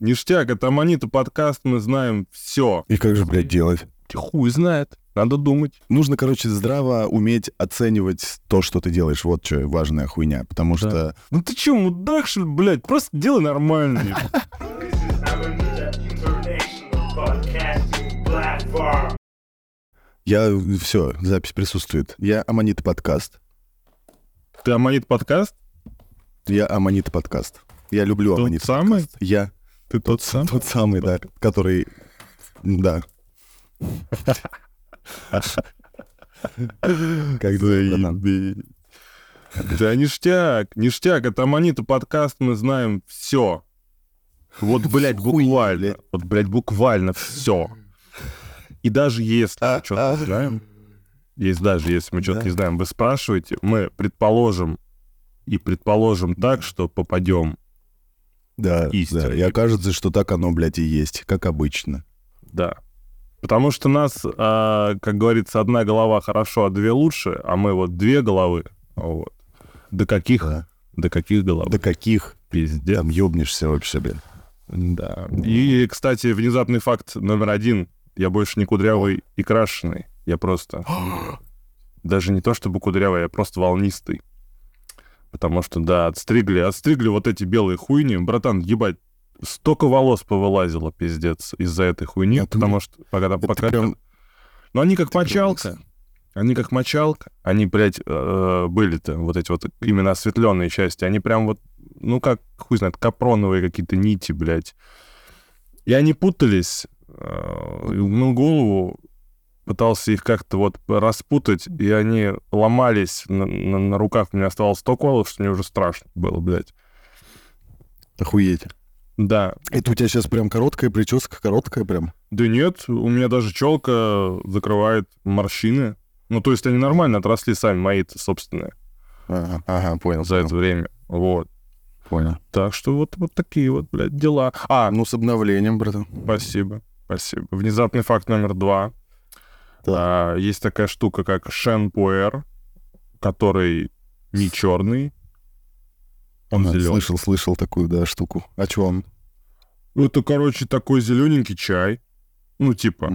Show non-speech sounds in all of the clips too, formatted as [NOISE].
Ништяк, это Аманита подкаст, мы знаем все. И как же, блядь, делать? Хуй знает. Надо думать. Нужно, короче, здраво уметь оценивать то, что ты делаешь. Вот что важная хуйня. Потому Да. что... Ну ты чё, мудак, что ли, блядь? Просто делай нормально. [LAUGHS] Я... Все, запись присутствует. Я Аманита подкаст. Ты Аманит подкаст? Я Аманита подкаст. Я люблю Тот Аманита самый? подкаст. Я Ты тот сам? тот самый, да, который... Да. Как. Да ништяк, ништяк, это Аманита подкаст, мы знаем все. [LAUGHS] Вот, блядь, буквально. Вот, блядь, буквально все. И даже если мы что-то не знаем, есть даже если мы что-то не знаем, вы спрашиваете, мы предположим и предположим так, что попадем. Да, Истина. да. И окажется, что так оно, блядь, и есть, как обычно. Да. Потому что нас, а, как говорится, одна голова хорошо, а две лучше, а мы вот две головы. Вот. До каких? Да. До каких голов? До каких Пиздец. там ёбнешься вообще, блядь. Да. И, кстати, внезапный факт номер один. Я больше не кудрявый и крашеный. Я просто... [GASPS] Даже не то чтобы кудрявый, я просто волнистый. Потому что, да, отстригли, отстригли вот эти белые хуйни. Братан, ебать, столько волос повылазило, пиздец, из-за этой хуйни. Это потому что когда Это пока... прям- Ну, они как прям мочалка. Они как мочалка. Они, блядь, э, были-то, вот эти вот именно осветленные части. Они прям вот, ну как, хуй знает, капроновые какие-то нити, блядь. И они путались. э, умыл голову, пытался их как-то вот распутать, и они ломались. На, на- на руках у меня оставалось столько волос, что мне уже страшно было, блядь. Охуеть. Да. Это у тебя сейчас прям короткая прическа, короткая прям. Да нет, у меня даже челка закрывает морщины. Ну, то есть они нормально отросли сами, мои-то собственные, Ага, ага, понял. за это время. Вот. Понял. Так что вот, вот такие вот, блядь, дела. А, Ну, с обновлением, братан. спасибо, спасибо. Внезапный факт номер два. А, есть такая штука, как Шен Пуэр, который не черный, он Ага, зеленый. Слышал, слышал такую, да, штуку. О чем? Это, короче, такой зелененький чай. Ну, типа,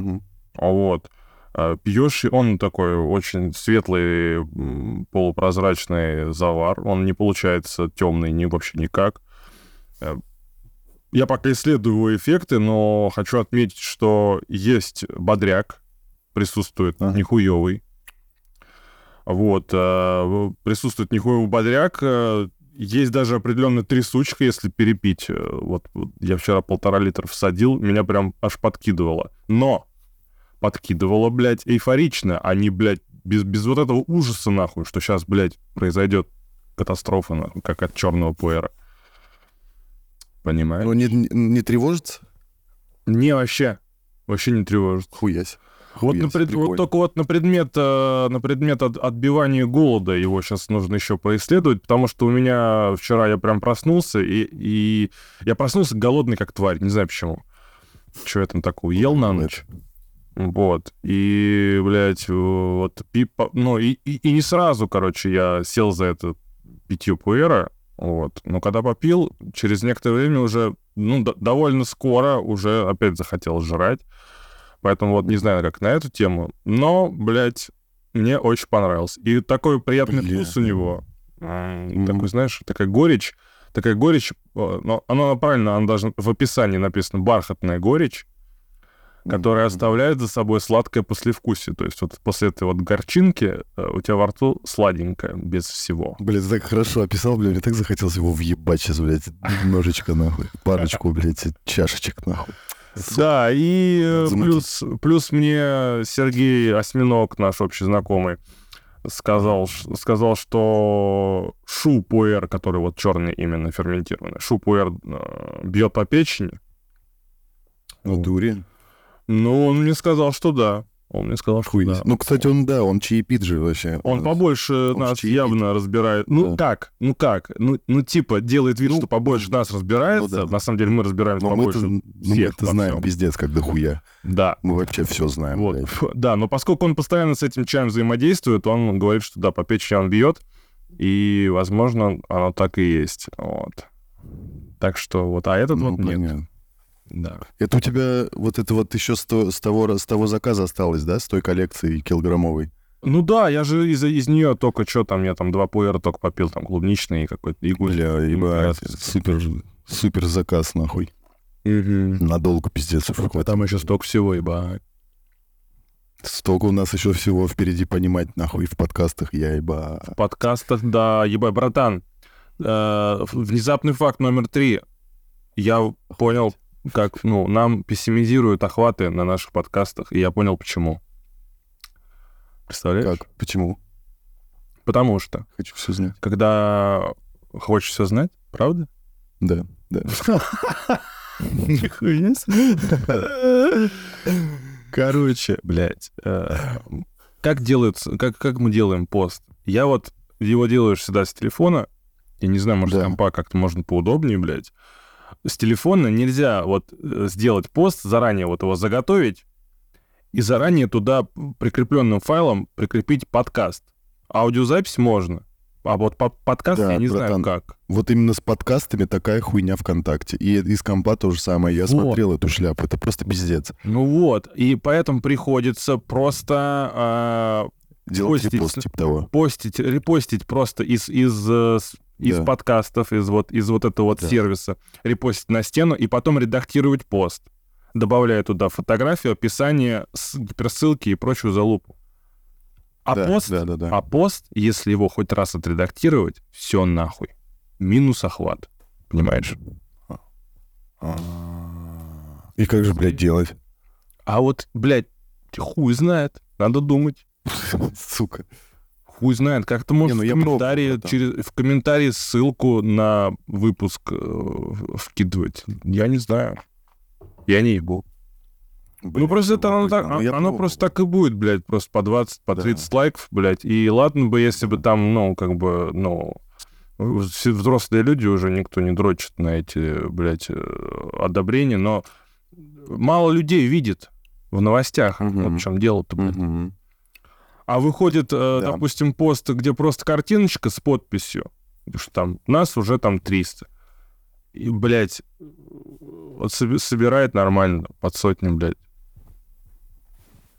А вот. а, Пьешь, он такой очень светлый, полупрозрачный завар. Он не получается темный ни вообще никак. Э, Я пока исследую его эффекты, но хочу отметить, что есть бодряк, присутствует Ага. нихуевый. Вот, э, присутствует нихуевый бодряк. э, Есть даже определенная трясучка, если перепить. Э, Вот, я вчера полтора литра всадил, меня прям аж подкидывало. Но подкидывало, блядь, эйфорично, а не, блядь, без, без вот этого ужаса, нахуй, что сейчас, блядь, произойдет катастрофа, нахуй, как от черного пуэра. Понимаешь? Ну, не, не, не тревожится? Не, вообще. Вообще не тревожит. Хуясь. Вот, на пред- вот только вот на предмет, э, на предмет от- отбивания голода его сейчас нужно еще поисследовать, потому что у меня вчера я прям проснулся, и, и я проснулся голодный как тварь, не знаю почему. Что я там такого ел на ночь? Вот. И, блядь, вот, пи- по- ну, и, и, и не сразу, короче, я сел за это питье пуэра, вот. Но когда попил, через некоторое время уже, ну, довольно скоро уже опять захотел жрать. Поэтому вот не знаю, как на эту тему. Но, блядь, мне очень понравился. И такой приятный Бля. вкус у него. Мгм. Такой, знаешь, такая горечь. Такая горечь, э, но она правильно, она должна в описании написано бархатная горечь, которая Мгм. оставляет за собой сладкое послевкусие. То есть вот после этой вот горчинки э, у тебя во рту сладенькое, без всего. Блядь, так хорошо описал, блядь, мне так захотелось его въебать сейчас, блядь, немножечко, нахуй. Парочку, блядь, чашечек, нахуй. Да, и э, плюс, плюс мне Сергей Осьминог, наш общий знакомый, сказал, сказал, что шу-пуэр, который вот черный именно ферментированный, шу-пуэр э, бьет по печени. Ну, дури. Ну, он мне сказал, что да. Он мне сказал, что Хуй. да. Ну, кстати, он, да, он чаепит же вообще. Он побольше Он нас чаепит. явно разбирает. Ну Да. как? Ну как? Ну, ну типа делает вид, Ну, что побольше нас разбирается. ну да. На самом деле мы разбираемся Но побольше ну, всех мы-то во знаем всем. пиздец, как дохуя. Да. Мы вообще все знаем, Вот, блядь. [LAUGHS] да, но поскольку он постоянно с этим чаем взаимодействует, он говорит, что да, по печени он бьет, и, возможно, оно так и есть. Вот. Так что вот, а этот Ну, вот нет. понятно. Да. Это у тебя вот это вот еще с, то- с того, с того заказа осталось, да, с той коллекции килограммовой? Ну да, я же из, из нее только что там, я там два пуэра только попил, там клубничный какой-то игуль. Бля, ебать, супер, супер заказ, нахуй. Мгм. Надолго, пиздец. А там еще столько всего, ебать. Столько у нас еще всего впереди понимать, нахуй, в подкастах, я еба. В подкастах, да, ебать, братан. э, внезапный факт номер три. Я понял, как, ну, нам пессимизируют охваты на наших подкастах, и я понял, почему. Представляешь? Как? Почему? Потому что, Хочу все знать. когда хочешь все знать, правда? Да, да. Нихуя. Короче, блядь, э, как делается, как, как мы делаем пост? Я вот его делаю всегда с телефона. Я не знаю, может, Да. компа как-то можно поудобнее, блядь. С телефона нельзя вот э, сделать пост, заранее вот его заготовить и заранее туда прикрепленным файлом прикрепить подкаст. Аудиозапись можно, а вот по- подкаст Да, я не братан. знаю как. Вот именно с подкастами такая хуйня ВКонтакте. И из компа то же самое. Я Вот. смотрел эту шляпу. Это просто пиздец. Ну вот, и поэтому приходится просто а, Делать Постить. репост типа того. постить, репостить просто из, из, э, из Да. подкастов, из вот, из вот этого вот Да. сервиса, репостить на стену и потом редактировать пост, добавляя туда фотографию, описание, гиперссылки и прочую залупу. А да, пост, да, да, да. а пост, если его хоть раз отредактировать, все нахуй. Минус охват. Понимаешь? А. И как же, блядь, делать? А вот, блядь, хуй знает. Надо думать. [LAUGHS] Сука. Хуй знает, как ты можешь ну в, я комментарии, пробовал, да. через, в комментарии ссылку на выпуск э, вкидывать. Я не знаю. Я не ебу. ну, просто это оно, так, Ну, оно пробовал. просто так и будет, блядь, просто по 20, по Да. 30 лайков, блядь. И ладно бы, если бы там, ну, как бы, ну, все взрослые люди уже никто не дрочит на эти, блядь, э, одобрения, но мало людей видит в новостях. Мгм. Вот в чем дело-то, блядь. Мгм. А выходит, э, Да. допустим, пост, где просто картиночка с подписью, что там нас уже там 300. И, блядь, вот соби- собирает нормально, под сотню, блядь.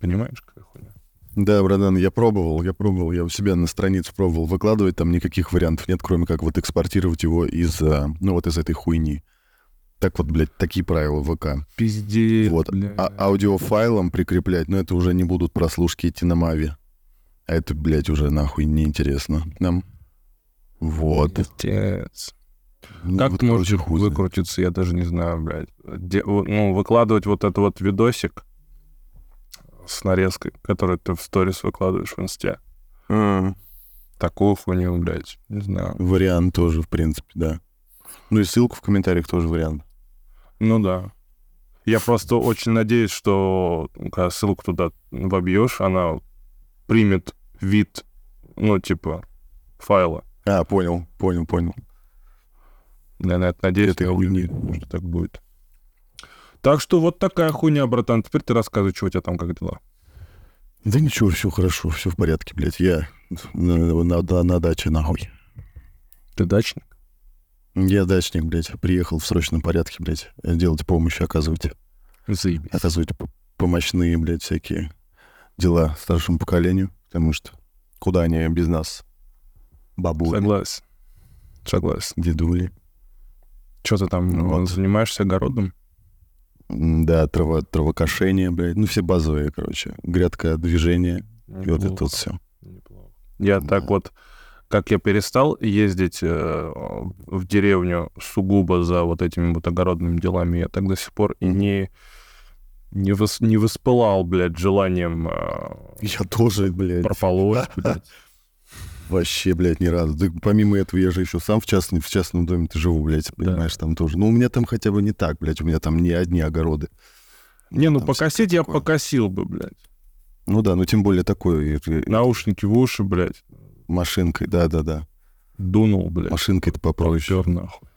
Понимаешь, какая хуйня? Да, братан, я пробовал, я пробовал, я у себя на страницу пробовал выкладывать, там никаких вариантов нет, кроме как вот экспортировать его из, а, ну, вот из этой хуйни. Так вот, блядь, такие правила ВК. Пиздец, Вот. блядь. А аудиофайлом прикреплять, но это уже не будут прослушки идти на Мави. А это, блядь, уже нахуй неинтересно нам. Вот. Пиздец. Ну, Как вот, ты можешь короче, выкрутиться, я даже не знаю, блядь. Де- ну, выкладывать вот этот вот видосик с нарезкой, который ты в сторис выкладываешь в инсте. А, Такую хуйню, блядь, не знаю. Вариант тоже, в принципе, да. Ну и ссылку в комментариях тоже вариант. Ну да. Я просто очень надеюсь, что когда ссылку туда вобьешь, она примет вид, ну, типа, файла. А, понял, понял, понял. Я на это надеюсь, хуйни. уверен, что так будет. Так что вот такая хуйня, братан. Теперь ты рассказывай, что у тебя там как дела. Да ничего, все хорошо, все в порядке, блядь. Я на, на- на- на даче, нахуй. Ты дачник? Я дачник, блядь. Приехал в срочном порядке, блядь, делать помощь, оказывать. Заебись. Оказывать помощные, блядь, всякие дела старшему поколению. Потому что куда они без нас? Бабули, Согласен. Согласен. дедули. Что ты там Ну вот. занимаешься огородом? Да, трава, травокошение, блядь. Ну, все базовые, короче. Грядка, движение. И вот это вот все. Неплохо. Я Да. так вот, как я перестал ездить э, в деревню сугубо за вот этими вот огородными делами, я так до сих пор и не, не, вос- не воспылал, блядь, желанием э, Я тоже, блядь. прополоть, [LAUGHS] блядь. Вообще, блядь, ни разу. Да помимо этого, я же еще сам в, частном в частном доме -то живу, блядь, понимаешь, там тоже. Ну, у меня там хотя бы не так, блядь, у меня там не одни огороды. Не, ну Там покосить я такое. покосил бы, блядь. Ну да, ну тем более такой э, Наушники в уши, блядь. машинкой, да-да-да. Дунул, блядь. Машинкой-то попроще. Попёр, нахуй.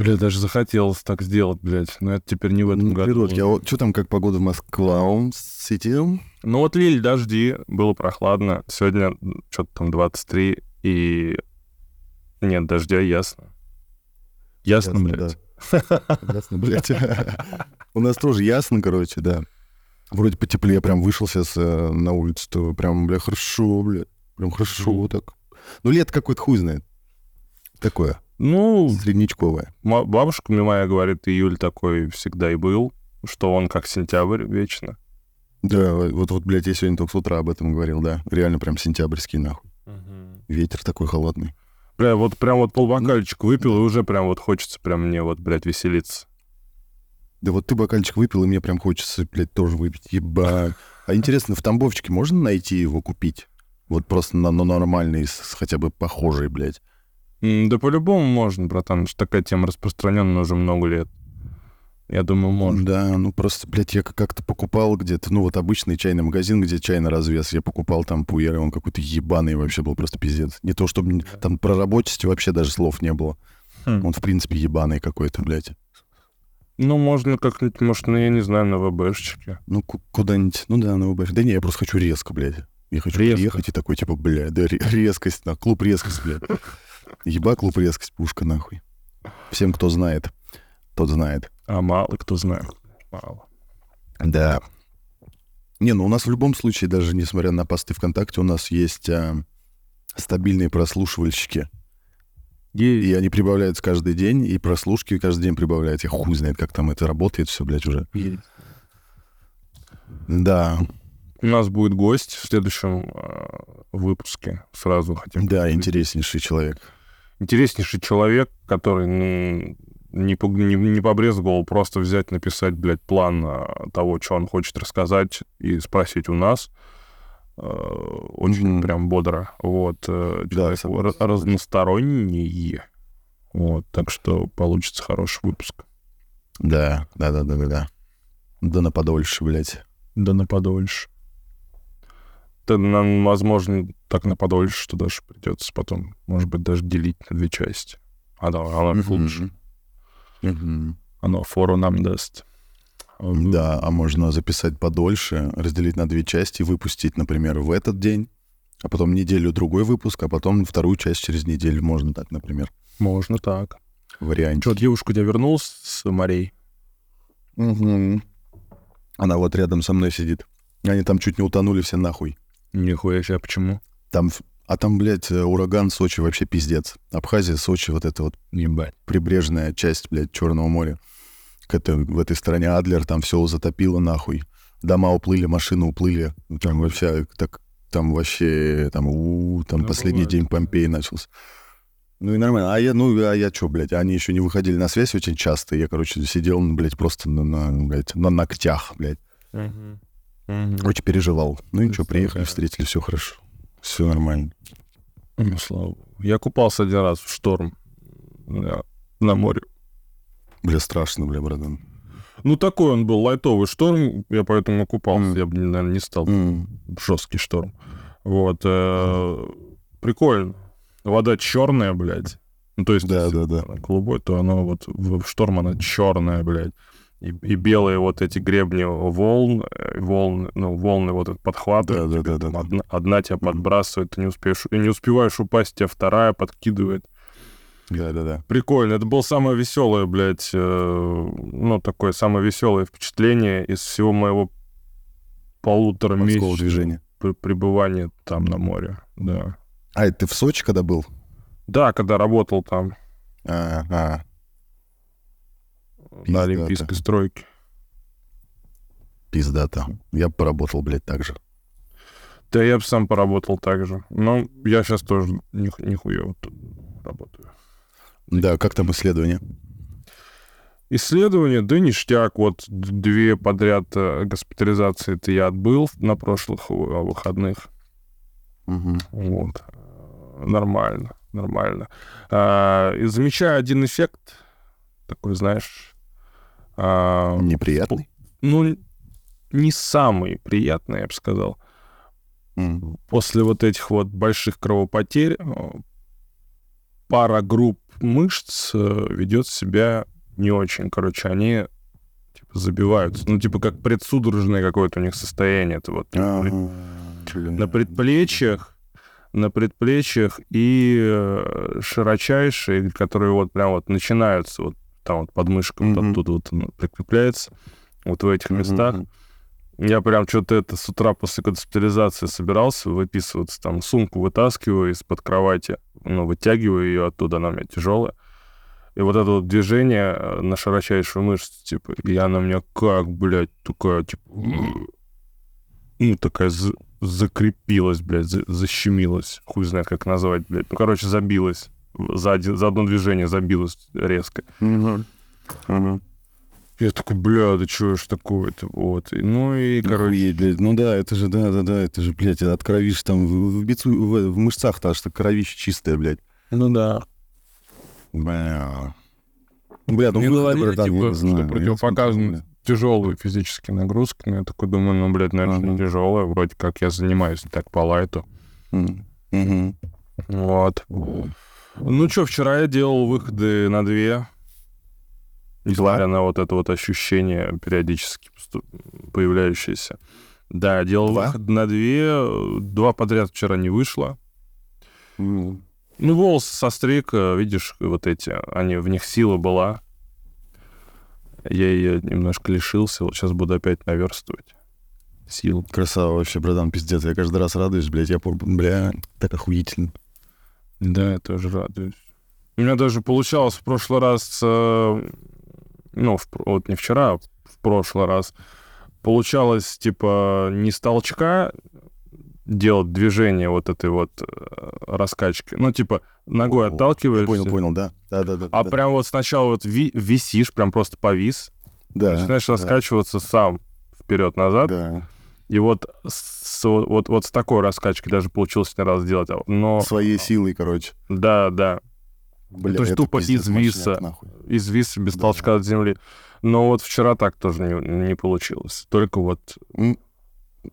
Блядь, даже захотелось так сделать, блядь. Но это теперь не в этом Ну, году. природки. А вот что там, как погода в Москве? Сити? Ну вот лили дожди, было прохладно. Сегодня что-то там 23, и нет дождя, ясно. Ясно, Ясно, блядь. да. Ясно, блядь. У нас тоже ясно, короче, да. Вроде потеплее, прям вышел сейчас э, на улицу, то прям, бля, хорошо, бля. Прям хорошо так. Ну, лето какое-то хуй знает. Такое, Ну, среднячковое. ма- бабушка мне моя говорит, июль такой всегда и был, что он как сентябрь вечно. Да, вот, вот, блядь, я сегодня только с утра об этом говорил, да. Реально прям сентябрьский, нахуй. Ветер такой холодный. Бля, вот прям вот полбокальчик выпил, и уже прям вот хочется прям мне вот, блядь, веселиться. Да вот ты бокальчик выпил, и мне прям хочется, блядь, тоже выпить. Ебать. А интересно, в Тамбовчике можно найти его купить? Вот просто на, на нормальный, с- хотя бы похожий, блядь. Да по-любому можно, братан, что такая тема распространенная уже много лет. Я думаю, можно. Да, ну просто, блядь, я как-то покупал где-то, ну вот обычный чайный магазин, где чай на развес, я покупал там пуэр, и он какой-то ебаный вообще был, просто пиздец. Не то, чтобы там про работе вообще даже слов не было. Хм. Он, в принципе, ебаный какой-то, блядь. Ну, можно как-нибудь, может, ну, я не знаю, на ВБшечке. Ну, ку- куда-нибудь, ну да, ну, блядь. Да не, я просто хочу резко, блядь. Я хочу Резко. приехать и такой, типа, блядь, да, ре- резкость, на клуб резкость, блядь. Еба клуб резкость, пушка, нахуй. Всем, кто знает, тот знает. А мало кто знает. Мало. Да. Не, ну у нас в любом случае, даже несмотря на посты ВКонтакте, у нас есть а, стабильные прослушивальщики. И они прибавляются каждый день, и прослушки каждый день прибавляются. Я хуй знает, как там это работает все, блядь, уже. Да, У нас будет гость в следующем э, выпуске. Сразу хотим. да, интереснейший человек. Интереснейший человек, который ну, не, не, не побрезговал просто взять, написать, блядь, план э, того, что он хочет рассказать, и спросить у нас. Э, Очень Мгм. прям бодро. Вот. э, Да, Человек разносторонний. Вот. Так что получится хороший выпуск. Да, да, да, да, да, да. Да на подольше, блядь. Да на подольше. Да, нам, возможно, так на подольше, что даже придется потом, может быть, даже делить на две части. Оно, оно лучше. Оно фору нам даст. Да, а можно записать подольше, разделить на две части, выпустить, например, в этот день, а потом неделю другой выпуск, а потом вторую часть через неделю. Можно так, например, Можно так. вариант. Что, девушка у тебя вернулась с морей? Она вот рядом со мной сидит. Они там чуть не утонули все нахуй. Нихуя себе, почему? Там, а там, блядь, э, ураган Сочи вообще пиздец. Абхазия, Сочи, вот эта вот Ебать. прибрежная часть, блядь, Черного моря. К этой- в этой стороне Адлер, там все затопило нахуй. Дома уплыли, машины уплыли. Там вообще, так, там вообще, там, у, там Ну, последний бывает. день Помпеи начался. Ну и нормально. А я, ну, а я что, блядь, они еще не выходили на связь очень часто. Я, короче, сидел, ну, блядь, просто на, на, блядь, на ногтях, блядь. Очень переживал. Ну и что, приехали, встретили, все хорошо. Все нормально. Ну, слава богу. Я купался один раз в шторм на, на море. Бля, страшно, бля, братан. Ну, такой он был лайтовый шторм, я поэтому купался. Мгм. Я бы, наверное, не стал М. жесткий шторм. Вот. э, Прикольно. Вода черная, блядь. Ну, то есть, Да, если да, да. она голубой, то оно вот в шторм она черная, блядь. И, и белые вот эти гребни волн, э, волны, ну, волны вот этот подхватывают. Да, да, тебе да, да, да. Одна, одна тебя подбрасывает, ты не успеешь, и не успеваешь упасть, тебя вторая подкидывает. Да-да-да. Прикольно. Это было самое веселое, блядь, э, ну, такое самое веселое впечатление из всего моего полутора месяца движения. пребывания там на море. Да. А, это ты в Сочи когда был? Да, когда работал там А, а. На Пиздато. Олимпийской стройке. Пиздата. Я бы поработал, блядь, так же. Да, я бы сам поработал так же. Но я сейчас тоже них- нихуево тут работаю. Да, как там исследование? Исследования, да ништяк. Вот две подряд э, госпитализации это я отбыл на прошлых э, выходных. Мгм. Вот. Нормально, нормально. А, и замечаю один эффект, такой, знаешь... а, Неприятный? ну, не самый приятный, я бы сказал. М. После вот этих вот больших кровопотерь э, пара групп мышц э, ведет себя не очень. Короче, они типа забиваются. Ну, типа как предсудорожное какое-то у них состояние. Это вот на предплечьях, на предплечьях и э, широчайшие, которые вот прям вот начинаются вот там вот подмышка вот Мгм. оттуда вот прикрепляется, вот в этих местах. Мгм. Я прям что-то это с утра после госпитализации собирался выписываться, там сумку вытаскиваю из-под кровати, ну, вытягиваю ее оттуда, она у меня тяжелая. И вот это вот движение э, на широчайшую мышцу, типа, и она у меня как, блядь, такая, типа, ну, такая за- закрепилась, блядь, за- защемилась. Хуй знает, как назвать, блядь. Ну, короче, забилась. За, один, за одно движение забилась резко. Я такой, бля, да что ж такое-то? Вот. И, Ну и, короче, блядь. Ну да, это же, да, да, да, это же, блядь, от кровиш там в, в, бицу- в, в мышцах-то аж так кровище чистое, блядь. ну да. Бля. Ну, Бля, ну говорили, братан, я типа, не знаю. что смотрю, тяжелые физические нагрузки. Но я такой думаю, ну, блядь, наверное, Ага. не тяжелая. Вроде как я занимаюсь так по лайту. М. Мгм. Вот. Ну что, вчера я делал выходы на две. Несмотря на вот это вот ощущение периодически появляющееся. Да, делал Два? выход на две. Два подряд вчера не вышло. М. Ну, волосы со стрика, видишь, вот эти, они, в них сила была. Я ее немножко лишился, вот сейчас буду опять наверстывать сил. Красава вообще, братан, пиздец. Я каждый раз радуюсь, блядь. Я, бля, так охуительно. Да, я тоже радуюсь. У меня даже получалось в прошлый раз, э, ну, в вот не вчера, а в прошлый раз, получалось, типа, не с толчка делать движение вот этой вот э, раскачки. Ну, типа, ногой О, отталкиваешься. Понял, понял, да. Да, да, да. А да. прям вот сначала вот ви- висишь, прям просто повис, да, начинаешь да, раскачиваться сам вперед-назад. Да. И вот с, вот, вот с такой раскачки даже получилось не раз сделать. А, Но Своей силой, короче. да, да, Бля, То есть тупо пиздец, из виса. без Да. толчка от земли. Но вот вчера так тоже не, не получилось. Только вот...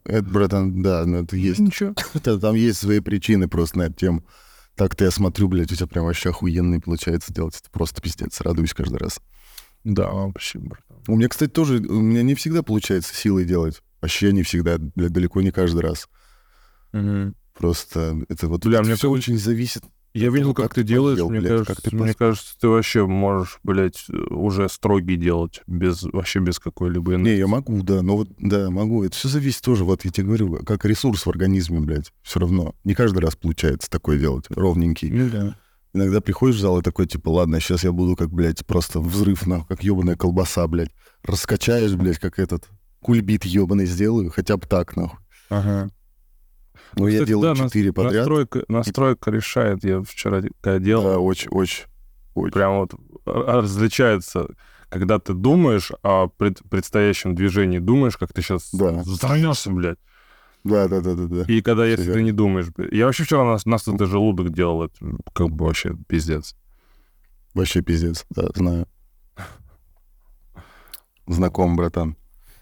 Это, братан, да, ну это есть. Ничего. [LAUGHS] Это, там есть свои причины просто на эту тему. Так-то я смотрю, блядь, у тебя прям вообще охуенный получается делать. Это просто пиздец. Радуюсь каждый раз. Да, вообще, братан. У меня, кстати, тоже, у меня не всегда получается силой делать. Вообще не всегда, далеко не каждый раз. Просто это вот Бля, это мне все очень зависит. Я видел, того, как, ты делаешь. поел, мне, блядь, кажется, как ты мне кажется, ты вообще можешь, блядь, уже строгий делать. Без, вообще без какой-либо Не, энергии. я могу, да, но вот, да, могу. Это все зависит тоже, вот я тебе говорю, как ресурс в организме, блядь, все равно. Не каждый раз получается такое делать, ровненький. Ну да. Иногда приходишь в зал и такой, типа, ладно, сейчас я буду как, блядь, просто взрыв, нахуй, как ебаная колбаса, блядь. Раскачаешь, блядь, как этот кульбит ебаный сделаю, хотя бы так, нахуй. Ага. Ну, я Кстати, делаю да, подряд. Настройка, настройка решает. Я вчера когда делал, Да, очень, очень, очень. прям вот р- различается, когда ты думаешь о пред- предстоящем движении, думаешь, как ты сейчас Да. взорвешься, блядь. Да, да, да, да, да. И когда, если Всё ты не думаешь. Я вообще вчера нас, нас это желудок делал, это как бы вообще пиздец. Вообще пиздец, да, знаю. Знаком, братан.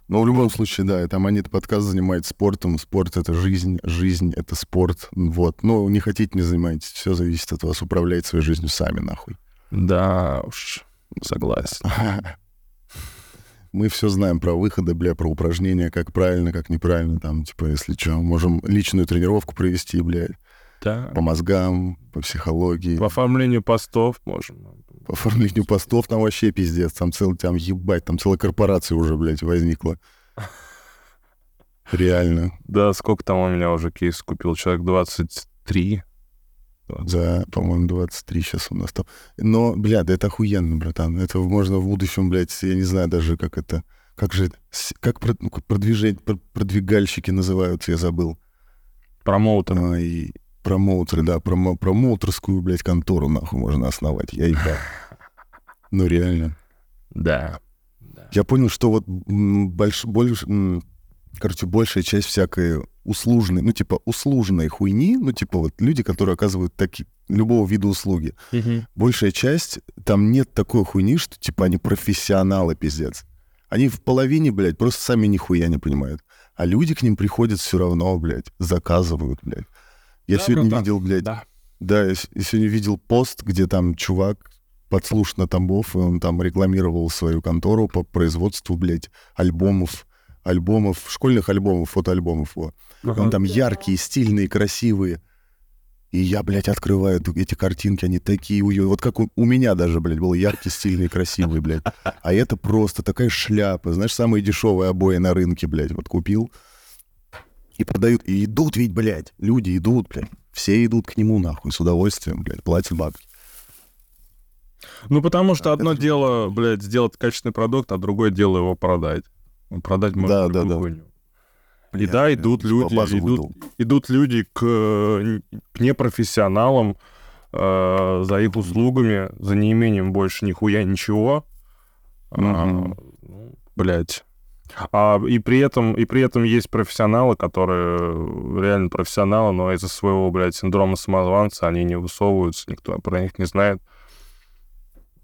Но в любом случае, да, это Монет подкаст занимается спортом. Спорт — это жизнь, жизнь — это спорт. Вот. Но не хотите, не занимайтесь. Все зависит от вас. Управляйте своей жизнью сами, нахуй. Да уж, согласен. [LAUGHS] Мы все знаем про выходы, бля, про упражнения, как правильно, как неправильно. Там, типа, если что, можем личную тренировку провести, блядь, Да. по мозгам, по психологии. По оформлению постов можем. По оформлению [LAUGHS] постов там вообще пиздец. Там целый, там ебать, там целая корпорация уже, блядь, возникла. Реально. Да, сколько там у меня уже кейс купил? Человек 23. Да, по-моему, 23 сейчас у нас там. Но, бля, да это охуенно, братан. Это можно в будущем, блядь, я не знаю даже, как это... Как же... Как ну, продвижение, про- продвигальщики называются, я забыл. Промоутер. А, и промоутеры, да, промо, промоутерскую, блядь, контору, нахуй, можно основать. Я ебал. Ну, реально. Да. Я понял, что вот больш, больш, короче, большая часть всякой услужной, ну, типа, услужной хуйни, ну, типа, вот люди, которые оказывают такие, любого вида услуги, большая часть, там нет такой хуйни, что, типа, они профессионалы, пиздец. Они в половине, блядь, просто сами нихуя не понимают. А люди к ним приходят все равно, блядь, заказывают, блядь. Я Да, сегодня братан, видел, блядь, Да. да, я, сегодня видел пост, где там чувак подслушан на Тамбов, и он там рекламировал свою контору по производству, блядь, альбомов, альбомов, школьных альбомов, фотоальбомов. Во. Он там яркие, стильные, красивые. И я, блядь, открываю эти картинки, они такие уё- Вот как у, у меня даже, блядь, был яркий, стильный, красивый, блядь. А это просто такая шляпа. Знаешь, самые дешевые обои на рынке, блядь, вот купил. И продают. И идут ведь, блядь. Люди идут, блядь. Все идут к нему, нахуй, с удовольствием, блядь, платят бабки. Ну, потому что А, одно это- дело, блядь, сделать качественный продукт, а другое дело его продать. Ну, Продать можно Да, да, да. хуйню. И Блядь, да, я идут по люди, идут, идут люди к, к непрофессионалам э, за их услугами, за неимением больше нихуя ничего. А, Мгм. ну, блядь. А, и, при этом, и при этом есть профессионалы, которые реально профессионалы, но из-за своего, блядь, синдрома самозванца они не высовываются, никто про них не знает.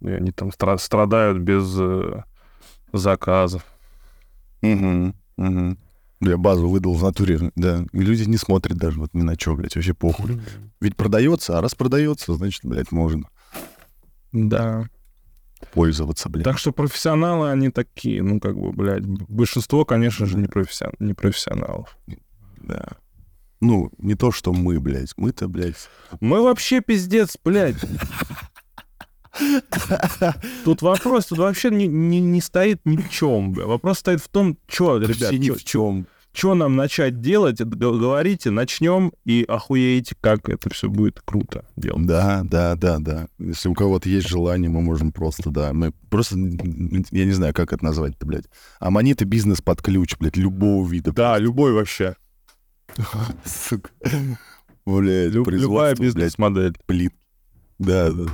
И они там стра- страдают без э, заказов. Мгм, мгм. Бля, базу выдал в натуре, да. И люди не смотрят даже вот ни на что, блядь, вообще похуй. Ведь продается, а раз продается, значит, блядь, можно Да. Пользоваться, блядь. Так что профессионалы, они такие, ну, как бы, блядь, большинство, конечно же, не, профессион... не профессионалов. Да. Ну, не то, что мы, блядь. Мы-то, блядь. Мы вообще пиздец, блядь. Тут вопрос, тут вообще не, не, не стоит ни в чем, бля. Вопрос стоит в том, что, ребят, ни чё- в чем. Что нам начать делать, говорите, начнем и охуеете, как это все будет круто делать. Да, да, да, да. Если у кого-то есть желание, мы можем просто, да. Мы просто, я не знаю, как это назвать-то, блядь. Аммонит — бизнес под ключ, блядь, любого вида. Да, любой вообще. [LAUGHS] Сука. Блядь, Лю- любая бизнес-модель. плит. Да, да.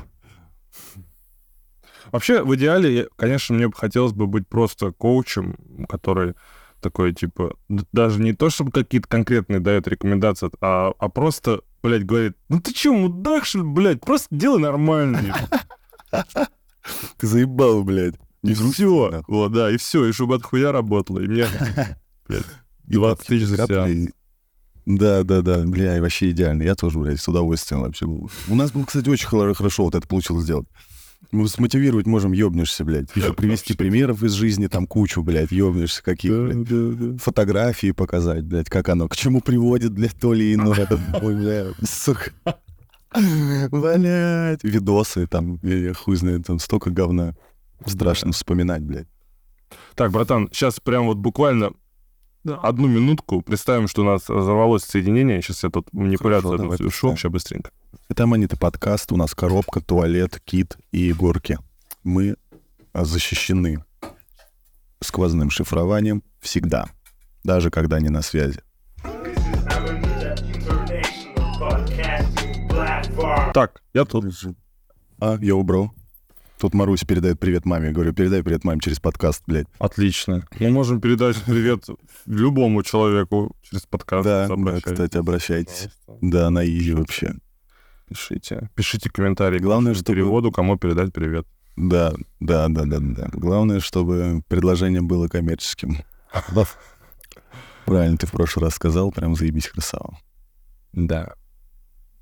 Вообще, в идеале, конечно, мне бы хотелось бы быть просто коучем, который такой, типа, даже не то, чтобы какие-то конкретные дает рекомендации, а, а просто, блядь, говорит, ну ты чё, мудак, что ли, блядь, просто делай нормально. [LAUGHS] Ты заебал, блядь. И все. Вот, да, и все, и чтобы от хуя работало. И мне, [LAUGHS] блядь, 20 тысяч за сеанс. Да, да, да, бля, вообще идеально. Я тоже, блядь, с удовольствием вообще. был. У нас, было, кстати, очень хорошо вот это получилось сделать. Мы смотивировать можем, ёбнешься, блядь. Еще привести примеров из жизни, там кучу, блядь, ёбнешься каких, блядь. Фотографии показать, блядь, как оно, к чему приводит, блядь, то или иное. [LAUGHS] Ой, блядь, сука. Блядь, видосы там, я хуй знает, там столько говна. Страшно вспоминать, блядь. Так, братан, сейчас прям вот буквально одну минутку представим, что у нас разорвалось соединение. Сейчас я тут манипуляцию Хорошо, совершу. Сейчас быстренько. Это Аманита подкаст. У нас коробка, туалет, кит и горки. Мы защищены сквозным шифрованием всегда, даже когда не на связи. Так, я тут. А, йоу, бро. Тут Марусь передает привет маме. Я говорю, передай привет маме через подкаст, блядь. Отлично. Мы можем передать привет любому человеку через подкаст. Да, кстати, обращайтесь. Пожалуйста. Да, на изи вообще. Пишите. Пишите комментарии. Главное, к чтобы- переводу, кому передать привет. Да, да, да, да, да. Главное, чтобы предложение было коммерческим. Правильно, ты в прошлый раз сказал, прям заебись красава. Да.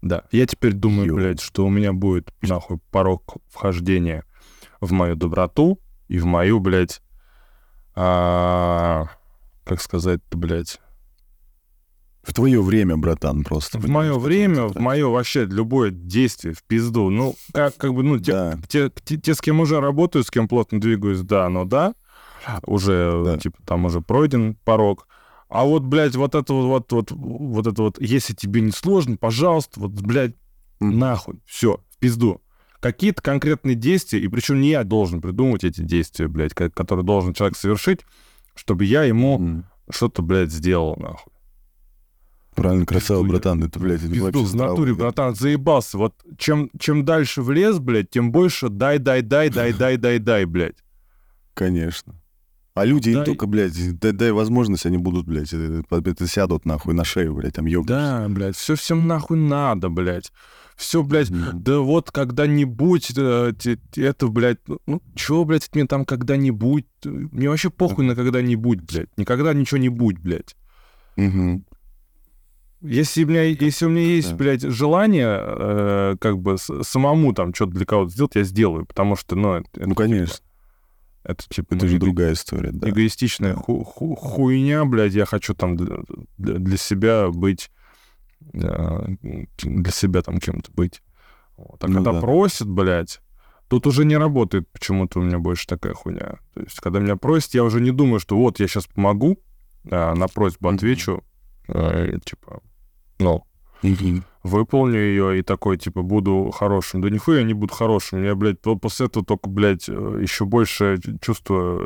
Да. Я теперь думаю, Ё. блядь, что у меня будет, нахуй, порог вхождения в мою доброту и в мою, блядь, а, как сказать-то, блядь, В твое время, братан, просто. в мое время, в мое вообще любое действие в пизду. Ну, как, как бы, ну, те, Да. те, те- те, с кем уже работаю, с кем плотно двигаюсь, да, но да, уже, Да. типа, там уже пройден порог. А вот, блядь, вот это вот, вот, вот, вот это вот, если тебе не сложно, пожалуйста, вот, блядь, нахуй, все, в пизду. Какие-то конкретные действия, и причем не я должен придумывать эти действия, блядь, ко- которые должен человек совершить, чтобы я ему М. что-то, блядь, сделал, нахуй. Правильно, красава, Пизду братан. Это, блядь, это Пизду, в натуре, здраво. братан, заебался. Вот чем, чем дальше в лес, блядь, тем больше дай, дай, дай, дай, [LAUGHS] дай, дай, дай, блядь. Конечно. А люди им Дай- только, блядь, дай, дай возможность, они будут, блядь, это, это сядут нахуй на шею, блядь, там ёбнутся. Да, блядь, все всем нахуй надо, блядь. Все, блядь, Мгм. да вот когда-нибудь э, это, блядь, ну, ну чё, блядь, мне там когда-нибудь, э, мне вообще похуй на когда-нибудь, блядь, никогда ничего не будет, блядь. Мгм. Если у меня, если у меня есть, Да. блядь, желание, э, как бы самому там что-то для кого-то сделать, я сделаю, потому что, ну, это Ну, конечно. Это типа Это же другая история, да. эгоистичная ху- ху- хуйня, блядь, я хочу там для, для- себя быть э, для себя там кем-то быть. Вот. А Ну когда да. просят, блядь, тут уже не работает почему-то у меня больше такая хуйня. То есть, когда меня просят, я уже не думаю, что вот я сейчас помогу, а на просьбу отвечу, э, типа, ну, Выполню ее и такой, типа, буду хорошим. Да нихуя я не буду хорошим. Я, блядь, после этого только, блядь, еще больше чувство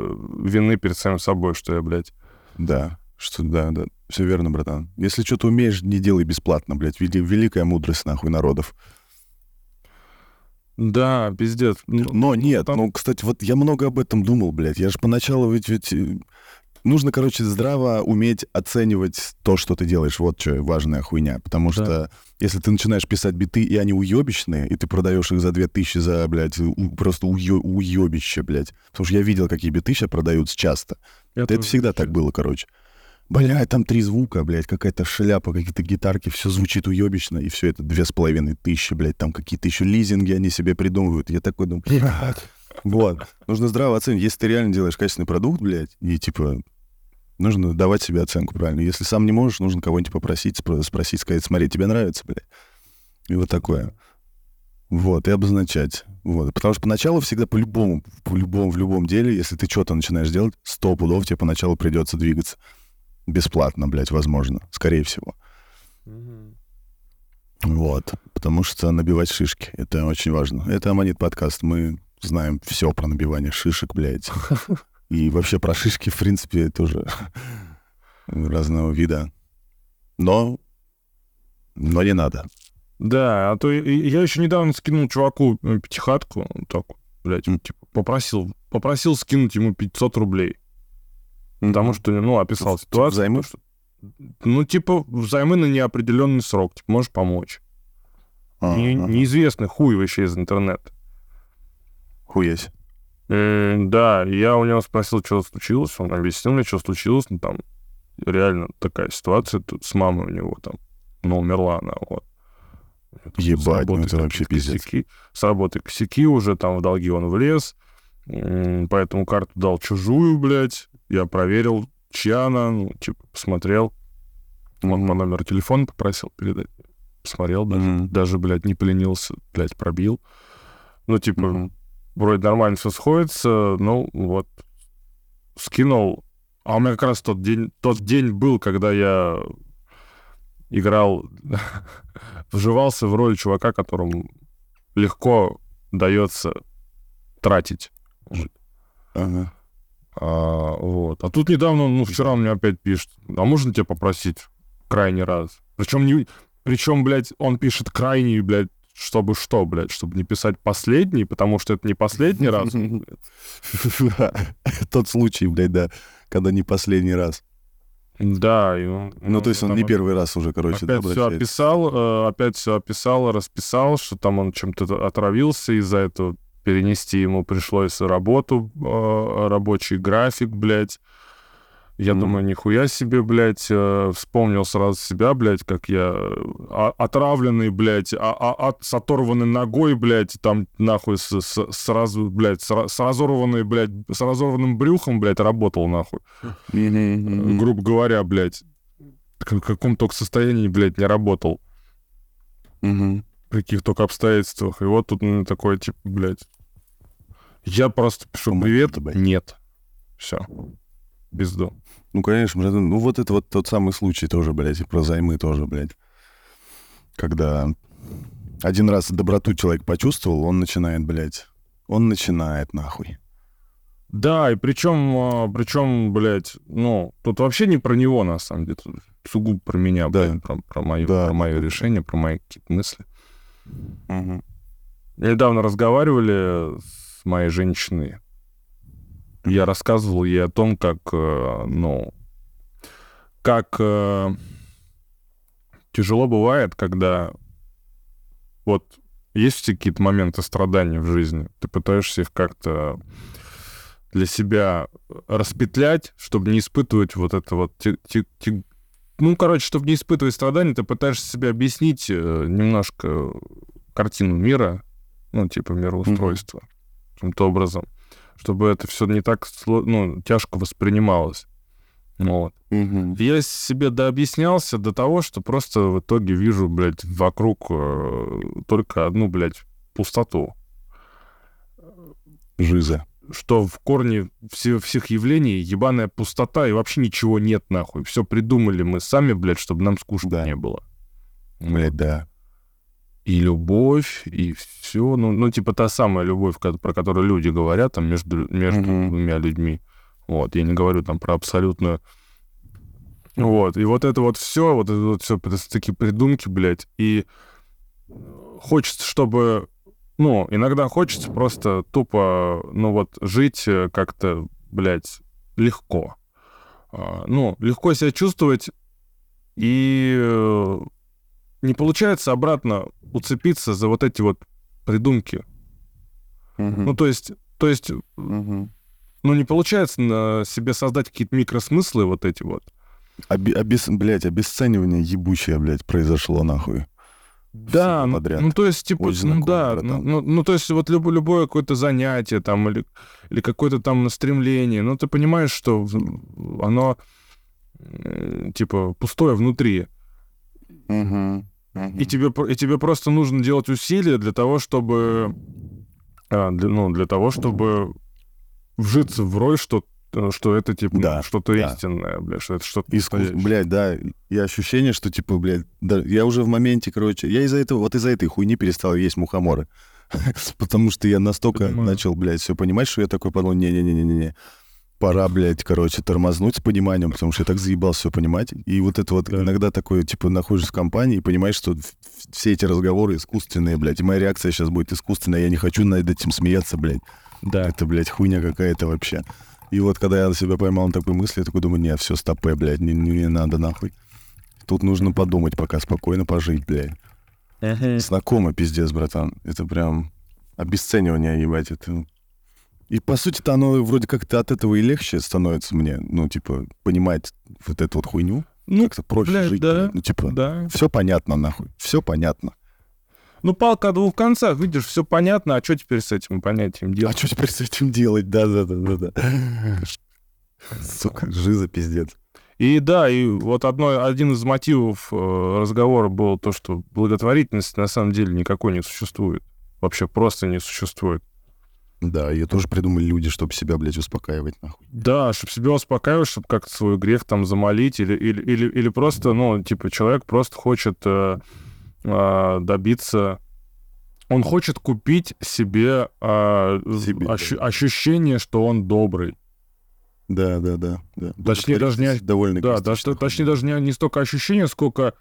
вины перед самим собой, что я, блядь, Да, что да, да. Все верно, братан. Если что-то умеешь, не делай бесплатно, блядь. Вели- великая мудрость, нахуй, народов. Да, пиздец. Ну, Но нет, там- ну, кстати, вот я много об этом думал, блядь. Я же поначалу ведь, ведь э, нужно, короче, здраво уметь оценивать то, что ты делаешь. Вот что важная хуйня. Потому Да. что если ты начинаешь писать биты, и они уебищные, и ты продаешь их за 2000 за, блядь, у- просто уё- уебище, блядь. Потому что я видел, какие биты сейчас продаются часто. я это тоже всегда вообще- так было, короче. Блядь, там три звука, блядь, какая-то шляпа, какие-то гитарки, все звучит уебищно, и все это две с половиной тысячи, блядь, там какие-то еще лизинги они себе придумывают. Я такой думаю, блядь. Вот. Нужно здраво оценить. Если ты реально делаешь качественный продукт, блядь, и типа нужно давать себе оценку правильно. Если сам не можешь, нужно кого-нибудь попросить, спро- спросить, сказать, смотри, тебе нравится, блядь. И вот такое. Вот, и обозначать. Вот. Потому что поначалу всегда по-любому, по-любому, в любом деле, если ты что-то начинаешь делать, сто пудов тебе поначалу придется двигаться. Бесплатно, блядь, возможно. Скорее всего. Мгм. Вот. Потому что набивать шишки — это очень важно. Это Аманит подкаст. Мы знаем все про набивание шишек, блядь. И вообще про шишки, в принципе, тоже разного вида. Но... Но не надо. Да, а то я еще недавно скинул чуваку э, пятихатку, так блядь, типа, попросил, попросил скинуть ему 500 рублей. Потому что, ну, описал Типа ситуацию. взаймы? что- Ну, типа, взаймы на неопределенный срок, типа, можешь помочь. А, Не- ага. неизвестный хуй вообще из интернета. Хуясь. Э, да, я у него спросил, что случилось, он объяснил мне, что случилось, ну, там, реально такая ситуация тут с мамой у него там, ну, умерла она, вот. С Ебать, ну работы это вообще пиздец. косяки, с работы косяки уже, там, в долги он влез, поэтому карту дал чужую, блядь, я проверил, чья она, ну, типа, посмотрел, он по номеру телефона попросил передать, посмотрел даже, Мгм. даже, блядь, не поленился, блядь, пробил. Ну, типа, Мгм. Вроде нормально все сходится, ну вот скинул. А у меня как раз тот день, тот день был, когда я играл, [LAUGHS] вживался в роль чувака, которому легко дается тратить. Ага. А, вот. А тут недавно, ну, вчера он мне опять пишет, а можно тебя попросить крайний раз? Причем, не, причем, блядь, он пишет крайний, блядь, чтобы что, блядь, чтобы не писать последний, потому что это не последний [LAUGHS] раз. Тот случай, блядь, да, когда не последний раз. Да, и он... Ну, то есть он не первый раз уже, короче, да, Опять все обращается? описал, э, опять все описал, расписал, что там он чем-то отравился, из-за этого перенести ему пришлось работу, э, рабочий график, блядь. Я Мгм. думаю, нихуя себе, блядь, э, вспомнил сразу себя, блядь, как я э, а- отравленный, блядь, а, а- от- с оторванной ногой, блядь, там нахуй с, с- сразу, блядь, с, с разорванной, блядь, с разорванным брюхом, блядь, работал, нахуй. Мгм. Грубо говоря, блядь, в каком только состоянии, блядь, не работал Мгм. при каких только обстоятельствах. И вот тут ну, такое, типа, блядь. Я просто пишу привет. Нет. Все. Безду. Ну, конечно, братан. Ну, вот это вот тот самый случай тоже, блядь, и про займы тоже, блядь. Когда один раз доброту человек почувствовал, он начинает, блядь, он начинает нахуй. Да, и причем, причем, блядь, ну, тут вообще не про него, на самом деле. Тут сугубо про меня, Да. блядь, про, про мое, Да. про мое решение, про мои какие-то мысли. Недавно разговаривали с моей женщиной. Я рассказывал ей о том, как, э, ну, как э, тяжело бывает, когда вот есть какие-то моменты страдания в жизни, ты пытаешься их как-то для себя распетлять, чтобы не испытывать вот это вот... Ну, короче, чтобы не испытывать страдания, ты пытаешься себе объяснить э, немножко картину мира, ну, типа мироустройства, каким-то образом, чтобы это все не так ну, тяжко воспринималось. Вот. Мгм. Я себе дообъяснялся до того, что просто в итоге вижу, блядь, вокруг э, только одну, блядь, пустоту. Жиза. Что в корне все- всех явлений ебаная пустота, и вообще ничего нет, нахуй. Все придумали мы сами, блядь, чтобы нам скучно Да. не было. Блядь, да. И любовь, и все. Ну, ну, типа та самая любовь, про которую люди говорят там между, между Мгм. двумя людьми. Вот, я не говорю там про абсолютную. Вот, и вот это вот все, вот это вот все, такие придумки, блядь, и хочется, чтобы, ну, иногда хочется просто тупо, ну вот, жить э, как-то, блядь, легко. А, Ну, легко себя чувствовать, и э, не получается обратно уцепиться за вот эти вот придумки. Мгм. Ну, то есть, то есть, Мгм. ну, не получается на себе создать какие-то микросмыслы вот эти вот. Оби- обес... Блядь, обесценивание ебучее, блядь, произошло нахуй. Да, ну, подряд. ну, то есть, типа, Очень ну да, ну, братан. ну, ну, то есть, вот любо- любое какое-то занятие там или, или какое-то там стремление, ну, ты понимаешь, что оно, э, типа, пустое внутри. Мгм. И тебе, и тебе просто нужно делать усилия для того, чтобы... а, для- ну, для того, чтобы вжиться в роль, что, э, что это, типа, Да, что-то да. истинное, бля, что это что-то Искус... настоящее. Блядь, да, и ощущение, что, типа, блядь, да, я уже в моменте, короче, я из-за этого, вот из-за этой хуйни перестал есть мухоморы. [LAUGHS] Потому что я настолько Понимаю. начал, блядь, все понимать, что я такой подумал, не-не-не-не-не, пора, блядь, короче, тормознуть с пониманием, потому что я так заебался все понимать. И вот это вот Да. иногда такое, типа, находишься в компании и понимаешь, что все эти разговоры искусственные, блядь, и моя реакция сейчас будет искусственная, я не хочу над этим смеяться, блядь. Да. Это, блядь, хуйня какая-то вообще. И вот когда я на себя поймал на такой мысли, я такой думаю, не, все, стопэ, блядь, не, не, не надо нахуй. Тут нужно подумать, пока спокойно пожить, блядь. Знакомо, пиздец, братан. Это прям обесценивание, ебать, это... И, по сути-то, оно вроде как-то от этого и легче становится мне, ну, типа, понимать вот эту вот хуйню. Ну, как-то проще блядь, жить. да. Ну, типа, да. все понятно, нахуй. Все понятно. Ну, палка о двух концах, видишь, все понятно, а что теперь с этим понятием А делать? что теперь с этим делать? Да-да-да-да-да. Сука, жиза пиздец. И да, и вот одно, один из мотивов э, разговора был то, что благотворительности на самом деле никакой не существует. Вообще просто не существует. Да, ее тоже придумали люди, чтобы себя, блядь, успокаивать, нахуй. Да, чтобы себя успокаивать, чтобы как-то свой грех там замолить, или, или, или, или просто, ну, типа, человек просто хочет э, э, добиться... Он хочет купить себе, э, Себе, ощу- да. ощущение, что он добрый. Да, да, да. да. Точнее, даже не- довольно Да, да, что, точнее, даже не, не столько ощущение, сколько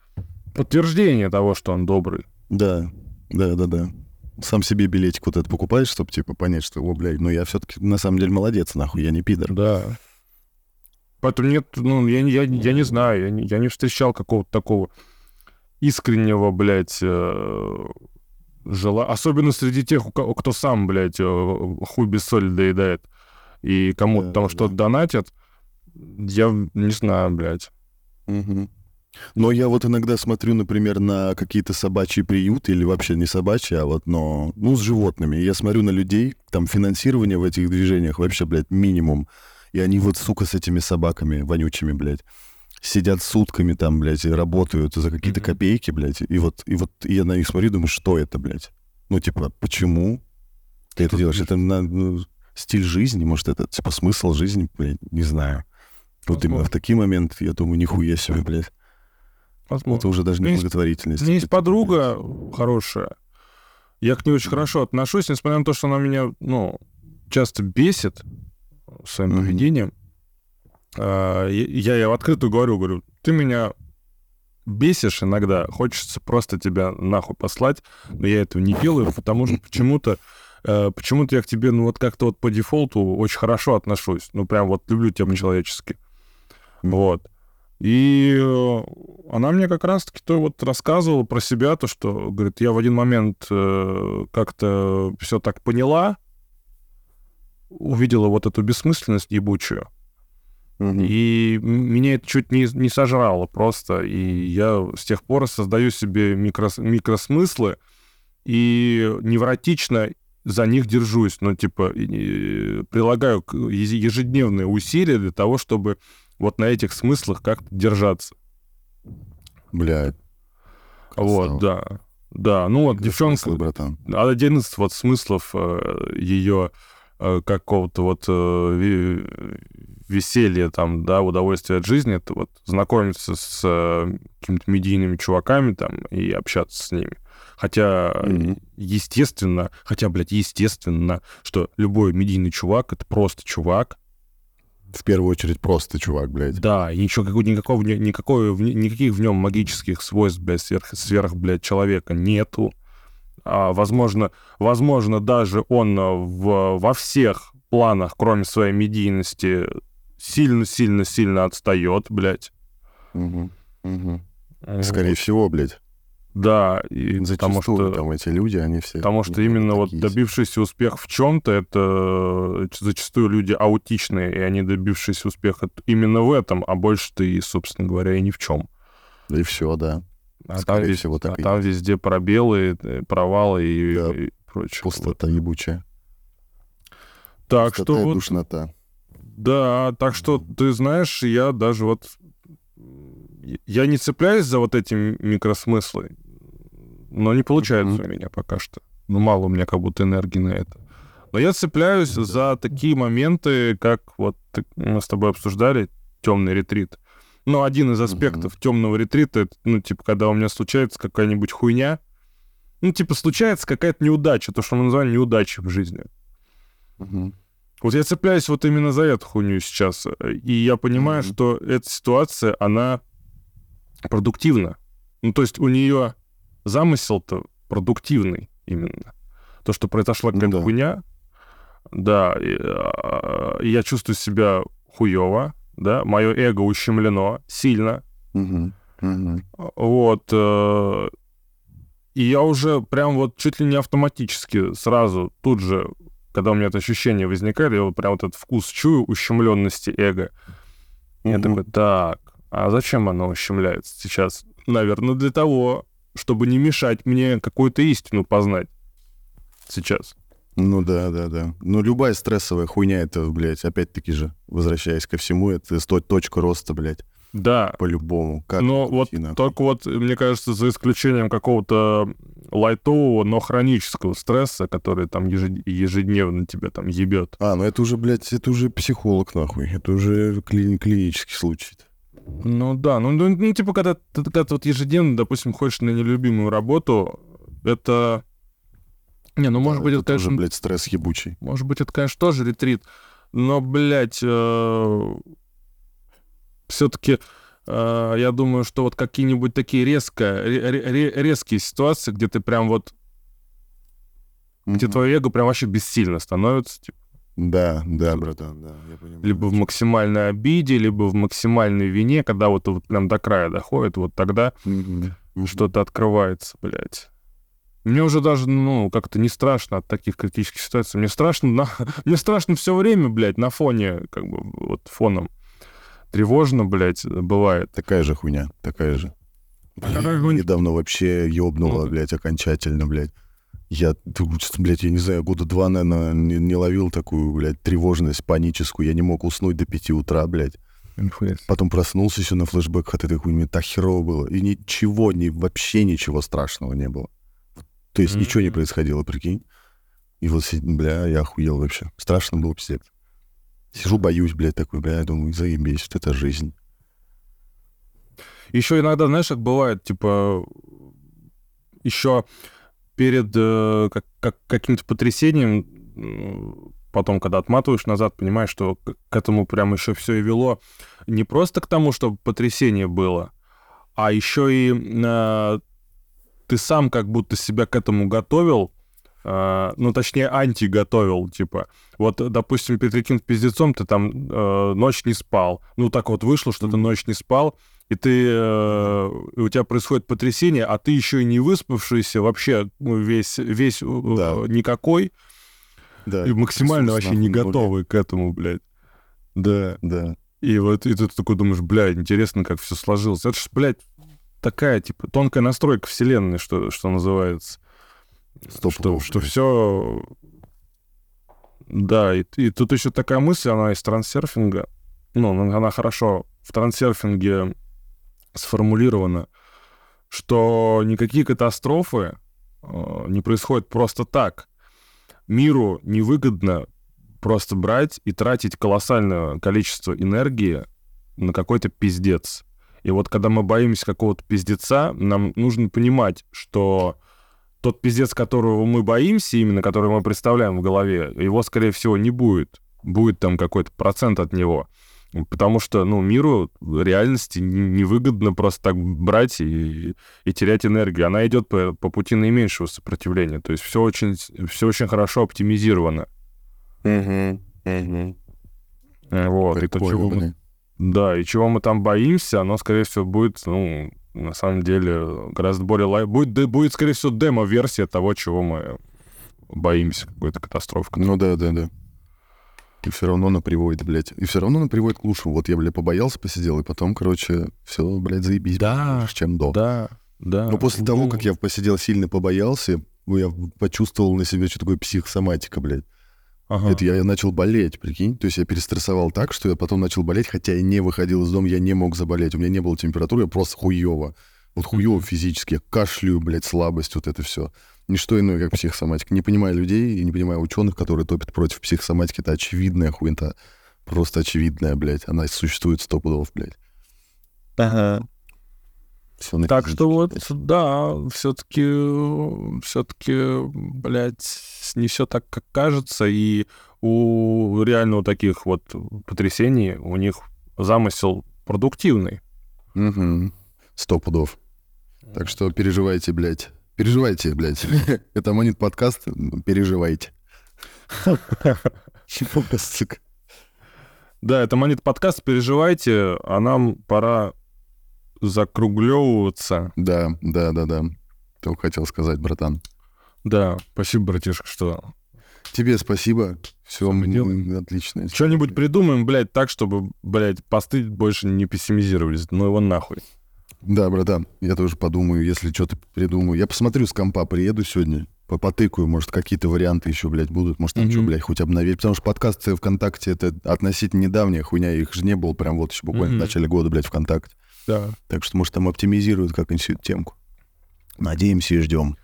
подтверждение того, что он добрый. Да, да, да, да. Сам себе билетик вот этот покупаешь, чтобы, типа, понять, что, о, блядь, ну я все-таки на самом деле молодец, нахуй, я не пидор. Да. Поэтому нет, ну, я, не- я, я не знаю, я не, я не встречал какого-то такого искреннего, блядь, э, жела... Особенно среди тех, кто сам, блядь, э, хуй без соли доедает и кому-то Да, там да, что-то да. донатят. Я не знаю, блядь. Мгм. Но я вот иногда смотрю, например, на какие-то собачьи приюты, или вообще не собачьи, а вот, но, ну, с животными. Я смотрю на людей, там финансирование в этих движениях вообще, блядь, минимум. И они вот, сука, с этими собаками вонючими, блядь, сидят сутками там, блядь, и работают за какие-то Мгм. копейки, блядь. И вот, и вот я на них смотрю, думаю, что это, блядь? Ну, типа, почему ты это делаешь? Это на- ну, стиль жизни, может, это, типа, смысл жизни, блядь, не знаю. Вот именно в такие моменты я думаю, нихуя себе, блядь. Возможно. Это уже даже не благотворительность. У меня есть подруга хорошая. Я к ней очень хорошо отношусь, несмотря на то, что она меня, ну, часто бесит своим Мгм. поведением. А, Я ей в открытую говорю, говорю, ты меня бесишь иногда, хочется просто тебя нахуй послать, но я этого не делаю, потому что почему-то э, почему-то я к тебе, ну, вот как-то вот по дефолту очень хорошо отношусь. Ну, прям вот люблю тебя по-человечески. Мгм. Вот. И э, она мне как раз-таки то вот рассказывала про себя, то, что, говорит, я в один момент э, как-то все так поняла, увидела вот эту бессмысленность ебучую, и меня это чуть не, не сожрало просто. И я с тех пор создаю себе микрос- микросмыслы и невротично за них держусь, ну, типа, и- и прилагаю ежедневные усилия для того, чтобы вот на этих смыслах как-то держаться. Бля. Вот, да. Да, ну вот девчонка, Смыслы, братан. один из вот смыслов ее какого-то вот э, веселья там, да, удовольствия от жизни, это вот знакомиться с э, какими-то медийными чуваками там и общаться с ними. Хотя, Мгм. естественно, хотя, блядь, естественно, что любой медийный чувак — это просто чувак, В первую очередь просто чувак, блядь. да, и ничего, какого, никакого, в- никаких в нем магических свойств, блядь, сверх, сверх, блядь, человека нету. А, возможно, возможно, даже он а, в, во всех планах, кроме своей медийности, сильно-сильно-сильно отстает, блядь. Мгм. Вот. Скорее всего, блядь. Да, и потому что... там эти люди, они все... Потому что именно вот такие добившийся успех в чем-то, это э, зачастую люди аутичные, и они добившиеся успеха именно в этом, а больше-то и, собственно говоря, и ни в чем. Да и все, да. А там, Скорее вез- всего, так а и там везде пробелы, э, провалы и, Да. и прочее. Пустота ебучая. Так Пустота что вот, душнота. да, так что ты знаешь, я даже вот я не цепляюсь за вот эти микросмыслы, но не получается Мгм. у меня пока что. Ну, мало у меня как будто энергии на это. Но я цепляюсь за такие моменты, как вот мы с тобой обсуждали темный ретрит. Ну, один из аспектов темного ретрита, это, ну, типа, когда у меня случается какая-нибудь хуйня, ну, типа, случается какая-то неудача, то, что мы называем неудачей в жизни. Мгм. Вот я цепляюсь вот именно за эту хуйню сейчас. И я понимаю, Мгм. что эта ситуация, она продуктивна. Ну, то есть у нее замысел-то продуктивный именно. То, что произошла Ну какая-то да. хуйня, да, и, а, я чувствую себя хуево, да, мое эго ущемлено сильно, вот. э, И я уже прям вот чуть ли не автоматически сразу, тут же, когда у меня это ощущение возникает, я вот прям вот этот вкус чую ущемленности эго. Я такой, так, а зачем оно ущемляется сейчас? Наверное, для того, чтобы не мешать мне какую-то истину познать сейчас. Ну да, да, да. Ну любая стрессовая хуйня, это, блядь, опять-таки же, возвращаясь ко всему, это сто- точка роста, блядь, Да, по-любому. Как но вот нахуй. только вот, мне кажется, за исключением какого-то лайтового, но хронического стресса, который там ежед- ежедневно тебя там ебет. А, ну это уже, блядь, это уже психолог, нахуй. Это уже кли- клинический случай. Ну да, ну, ну, ну, типа, когда ты, когда ты вот ежедневно, допустим, ходишь на нелюбимую работу, это... Не, ну, может Да, быть, это, это тоже, конечно, блядь, стресс ебучий. может быть, это, конечно, тоже ретрит, но, блядь, все-таки я думаю, что вот какие-нибудь такие резко, ре- ре- резкие ситуации, где ты прям вот, где Мгм. твое эго прям вообще бессильно становится, типа, Да, да, братан, да, я понимаю. либо в максимальной обиде, либо в максимальной вине, когда вот, вот прям до края доходит, вот тогда. Мгм. что-то открывается, блядь. Мне уже даже, ну, как-то не страшно от таких критических ситуаций. Мне страшно, на... [LAUGHS] мне страшно все время, блядь, на фоне, как бы, вот фоном. Тревожно, блядь, бывает. Такая же хуйня, такая же. Недавно вообще ёбнуло, Ну-ка. блядь, окончательно, блядь. Я, блядь, я не знаю, года два, наверное, не, не ловил такую, блядь, тревожность паническую. Я не мог уснуть до пяти утра, блядь. Потом проснулся еще на флешбэках от этой хуйни. Так херово было. И ничего, ни, вообще ничего страшного не было. То есть ничего не происходило, прикинь. И вот, бля, я охуел вообще. Страшно было, пиздец. Сижу, боюсь, блядь, такой, бля, думаю, заебись, вот это жизнь. Еще иногда, знаешь, как бывает, типа, еще перед э, как, как- каким-то потрясением, потом, когда отматываешь назад, понимаешь, что к, к этому прям еще все и вело не просто к тому, чтобы потрясение было, а еще и э, ты сам как будто себя к этому готовил, э, ну, точнее, антиготовил, типа. Вот, допустим, перед каким-то пиздецом ты там э, ночь не спал. Ну, так вот вышло, что ты ночь не спал, и ты, э, у тебя происходит потрясение, а ты еще и не выспавшийся, вообще ну, весь, весь э, Да. никакой, Да. и максимально вообще не готовый к этому, блядь. Да. Да. И вот и ты такой думаешь, блядь, интересно, как все сложилось. Это ж, блядь, такая, типа, тонкая настройка вселенной, что, что называется. Стоп, что, что все Да, и, и тут еще такая мысль, она из трансерфинга. Ну, она она хорошо в трансерфинге сформулирована, что никакие катастрофы э, не происходят просто так. Миру невыгодно просто брать и тратить колоссальное количество энергии на какой-то пиздец. И вот когда мы боимся какого-то пиздеца, нам нужно понимать, что тот пиздец, которого мы боимся, именно который мы представляем в голове, его, скорее всего, не будет. Будет там какой-то процент от него. Потому что, ну, миру реальности не- невыгодно просто так брать и, и терять энергию. Она идет по, по пути наименьшего сопротивления. То есть все очень, все очень хорошо оптимизировано. Угу, угу. Э, Вот. И то, чего мы- да, и чего мы там боимся, оно, скорее всего, будет, ну, на самом деле, гораздо более лай... Будет, да, будет скорее всего, демо-версия того, чего мы боимся, какой-то катастрофы. Ну да, да, да. И все равно она приводит, блядь. И все равно она приводит к лучшему. Вот я, блядь, побоялся, посидел, и потом, короче, все, блядь, заебись. Да, чем до. Да, да. Но после того, Ну, как я посидел, сильно побоялся, ну, я почувствовал на себе, что такое психосоматика, блядь. ага. Это я, я начал болеть, прикинь. То есть я перестрессовал так, что я потом начал болеть, хотя я не выходил из дома, я не мог заболеть. У меня не было температуры, я просто хуево. Вот хуево физически. Я кашляю, блядь, слабость, вот это все. Ничто иное, как психосоматика. Не понимаю людей и не понимаю ученых, которые топят против психосоматики. Это очевидная хуйня. Просто очевидная, блядь. Она существует сто пудов, блядь. Ага. Всё на Так что вот, да, все-таки, все-таки, блядь, не все так, как кажется, и у реально у таких вот потрясений у них замысел продуктивный. Мгм. Сто пудов. Так что переживайте, блядь. Переживайте, блядь. [LAUGHS] Это Монит подкаст. Переживайте. Сука. Да, это Монет подкаст, переживайте, а нам пора закруглевываться. Да, да, да, да. Только хотел сказать, братан. Да, спасибо, братишка, что... Тебе спасибо. Все, мы делаем. отлично. Что-нибудь придумаем, блядь, так, чтобы, блядь, посты больше не пессимизировались. Ну его нахуй. Да, братан, я тоже подумаю, если что-то придумаю. Я посмотрю с компа, приеду сегодня, по- потыкаю, может, какие-то варианты еще, блядь, будут. Может, там Мгм. что, блядь, хоть обновить. Потому что подкасты ВКонтакте — это относительно недавняя хуйня, их же не было прям вот еще буквально Мгм. в начале года, блядь, ВКонтакте. Да. Так что, может, там оптимизируют как-нибудь темку. Надеемся и ждем.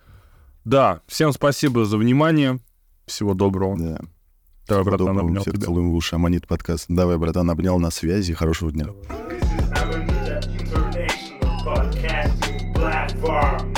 Да, всем спасибо за внимание. Всего доброго. Да. Давай, Всего братан, доброго, обнял всех тебя. целуем в уши. Аманит подкаст. Давай, братан, обнял на связи. Хорошего дня. This 官